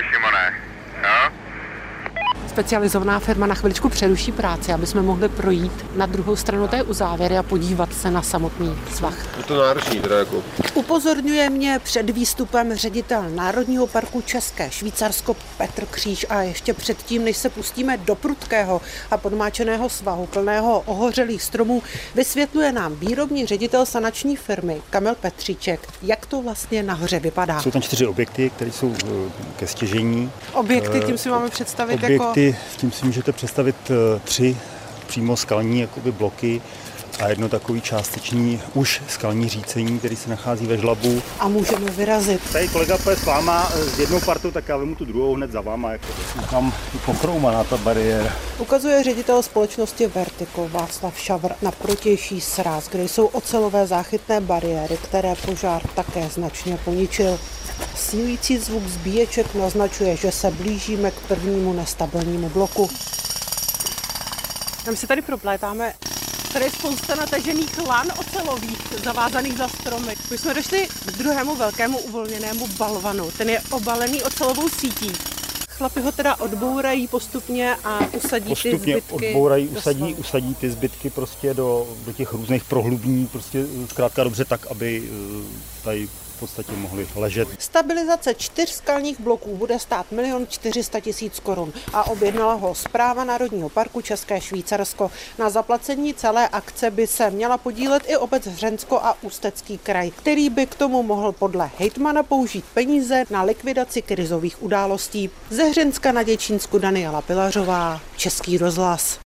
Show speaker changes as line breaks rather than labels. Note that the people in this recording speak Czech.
Hiroshima
Specializovaná firma na chviličku přeruší práci, aby jsme mohli projít na druhou stranu té uzávěry a podívat se na samotný svah.
Je to náročný teda jako.
Upozorňuje mě před výstupem ředitel Národního parku České Švýcarsko Petr Kříž a ještě předtím, než se pustíme do prudkého a podmáčeného svahu plného ohořelých stromů, vysvětluje nám výrobní ředitel sanační firmy Kamil Petříček, jak to vlastně nahoře vypadá.
Jsou tam čtyři objekty, které jsou eh, ke stěžení.
Objekty, tím si máme představit
objekty,
jako...
tím si můžete představit eh, tři přímo skalní jakoby bloky a jedno takový částečný už skalní řícení, který se nachází ve žlabu.
A můžeme vyrazit.
Tady kolega půjde s váma eh, s jednou partou, tak já vemu tu druhou hned za váma. Jako. Tam pokroumaná ta bariéra.
Ukazuje ředitel společnosti Vertical Václav Šavr na protější sráz, kde jsou ocelové záchytné bariéry, které požár také značně poničil. Sílící zvuk zbíječek naznačuje, že se blížíme k prvnímu nestabilnímu bloku. Tam se tady proplétáme Tady je spousta natažených lan ocelových, zavázaných za stromy. Už jsme došli k druhému velkému uvolněnému balvanu. Ten je obalený ocelovou sítí. Chlapi ho teda odbourají postupně a usadí
postupně
ty zbytky.
odbourají, usadí, usadí ty zbytky prostě do, do těch různých prohlubní, prostě zkrátka dobře tak, aby eh, tady podstatě mohli ležet.
Stabilizace čtyř skalních bloků bude stát 1 400 tisíc korun a objednala ho zpráva Národního parku České Švýcarsko. Na zaplacení celé akce by se měla podílet i obec Hřensko a Ústecký kraj, který by k tomu mohl podle hejtmana použít peníze na likvidaci krizových událostí. Ze Hřenska na Děčínsku Daniela Pilařová, Český rozhlas.